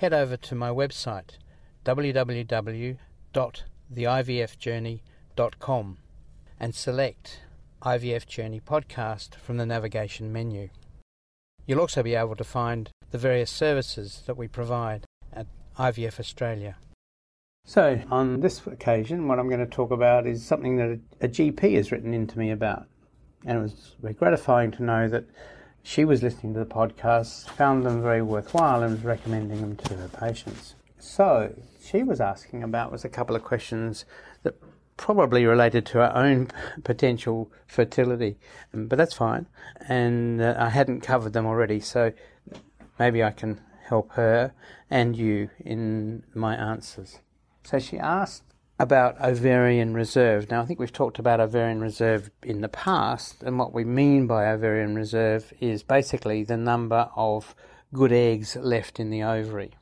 head over to my website www.theivfjourney.com and select IVF Journey Podcast from the navigation menu. You'll also be able to find the various services that we provide at IVF Australia. So, on this occasion, what I'm going to talk about is something that a, a GP has written into me about. And it was very gratifying to know that she was listening to the podcasts, found them very worthwhile, and was recommending them to her patients. So she was asking about was a couple of questions that probably related to her own potential fertility, um, but that's fine. And uh, I hadn't covered them already, so maybe I can help her and you in my answers. So she asked about ovarian reserve. Now, I think we've talked about ovarian reserve in the past, and what we mean by ovarian reserve is basically the number of good eggs left in the ovary.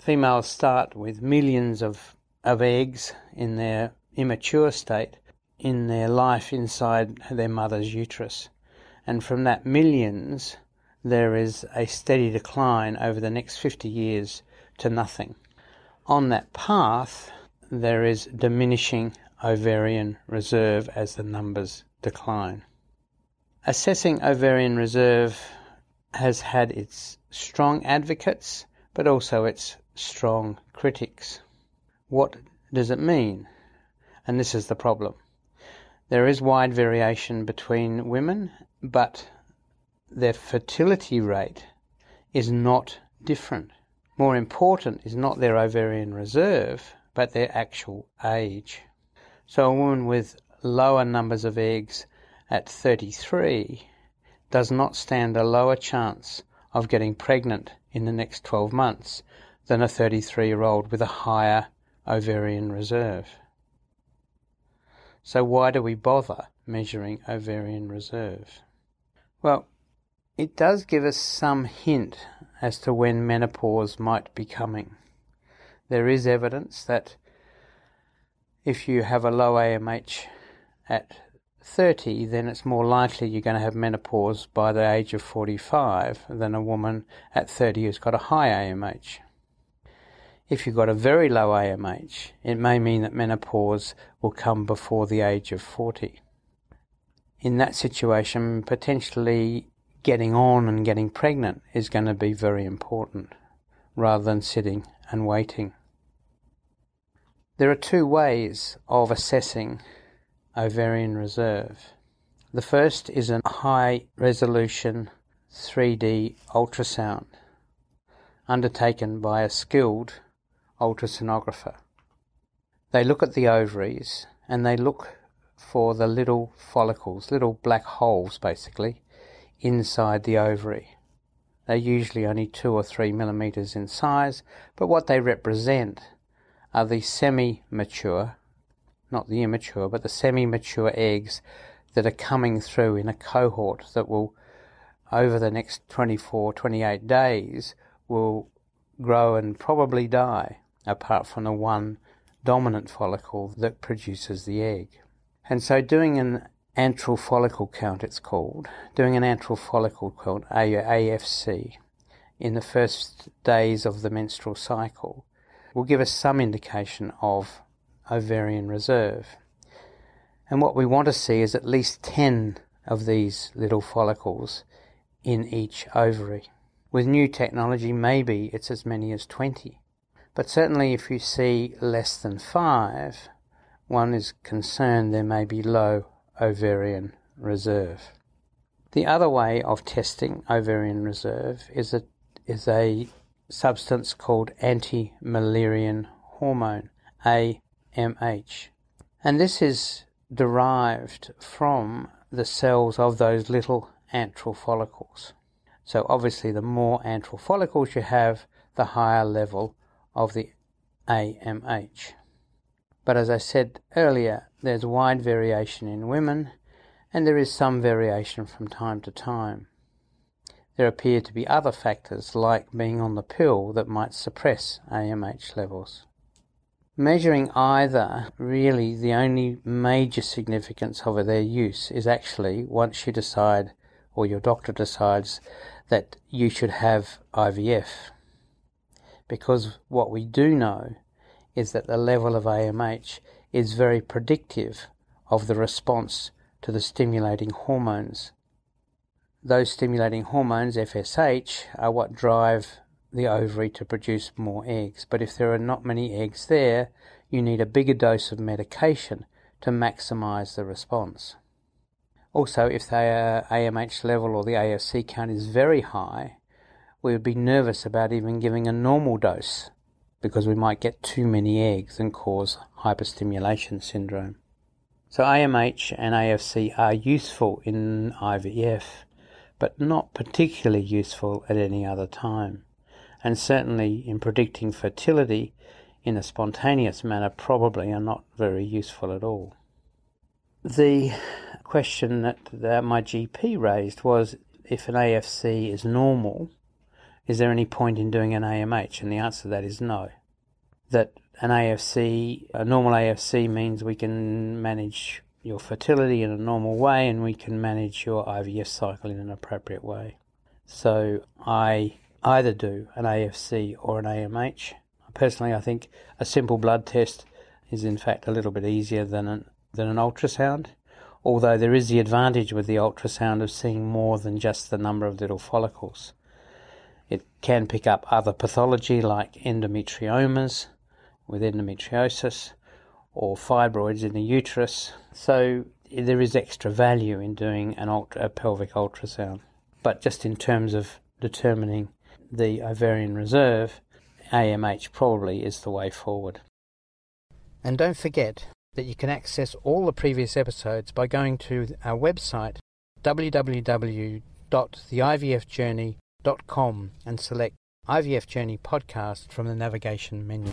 Females start with millions of, of eggs in their immature state in their life inside their mother's uterus. And from that millions, there is a steady decline over the next 50 years to nothing. On that path, there is diminishing ovarian reserve as the numbers decline. Assessing ovarian reserve has had its strong advocates, but also its strong critics. What does it mean? And this is the problem. There is wide variation between women, but their fertility rate is not different. More important is not their ovarian reserve, but their actual age. So a woman with lower numbers of eggs at 33 does not stand a lower chance of getting pregnant in the next 12 months than a 33 year old with a higher ovarian reserve. So, why do we bother measuring ovarian reserve? Well, it does give us some hint as to when menopause might be coming there is evidence that if you have a low AMH at 30, then it's more likely you're going to have menopause by the age of 45 than a woman at 30 who's got a high AMH. If you've got a very low AMH, it may mean that menopause will come before the age of 40. In that situation, potentially getting on and getting pregnant is going to be very important rather than sitting and waiting. There are two ways of assessing ovarian reserve. The first is a high resolution 3D ultrasound undertaken by a skilled ultrasonographer. They look at the ovaries and they look for the little follicles, little black holes basically, inside the ovary. They're usually only two or three millimeters in size, but what they represent are the semi mature, not the immature, but the semi mature eggs that are coming through in a cohort that will, over the next 24, 28 days, will grow and probably die, apart from the one dominant follicle that produces the egg. And so doing an antral follicle count, it's called, doing an antral follicle count, AFC, in the first days of the menstrual cycle will give us some indication of ovarian reserve. And what we want to see is at least 10 of these little follicles in each ovary. With new technology, maybe it's as many as 20. But certainly, if you see less than 5, one is concerned there may be low ovarian reserve. The other way of testing ovarian reserve is a, is a substance called anti Mullerian hormone, AMH. And this is derived from the cells of those little antral follicles. So obviously, the more antral follicles you have, the higher level of the AMH. But as I said earlier, there's wide variation in women, and there is some variation from time to time. There appear to be other factors, like being on the pill, that might suppress AMH levels. Measuring either, really, the only major significance of their use is actually once you decide, or your doctor decides, that you should have IVF. Because what we do know is that the level of AMH is very predictive of the response to the stimulating hormones. Those stimulating hormones, FSH, are what drive the ovary to produce more eggs. But if there are not many eggs there, you need a bigger dose of medication to maximize the response. Also, if the AMH level or the AFC count is very high, we would be nervous about even giving a normal dose because we might get too many eggs and cause hyperstimulation syndrome. So AMH and AFC are useful in IVF, but not particularly useful at any other time. And certainly in predicting fertility in a spontaneous manner, probably are not very useful at all. The question that, that my GP raised was if an AFC is normal, is there any point in doing an AMH? And the answer to that is no. That an AFC, a normal AFC means we can manage your fertility in a normal way and we can manage your IVF cycle in an appropriate way. So I either do an AFC or an AMH. Personally, I think a simple blood test is in fact a little bit easier than an, than an ultrasound, although there is the advantage with the ultrasound of seeing more than just the number of little follicles. It can pick up other pathology like endometriomas with endometriosis or fibroids in the uterus. So there is extra value in doing an ultra, a pelvic ultrasound. But just in terms of determining the ovarian reserve, AMH probably is the way forward. And don't forget that you can access all the previous episodes by going to our website www.theivfjourney.com com and select IVF Journey Podcast from the navigation menu.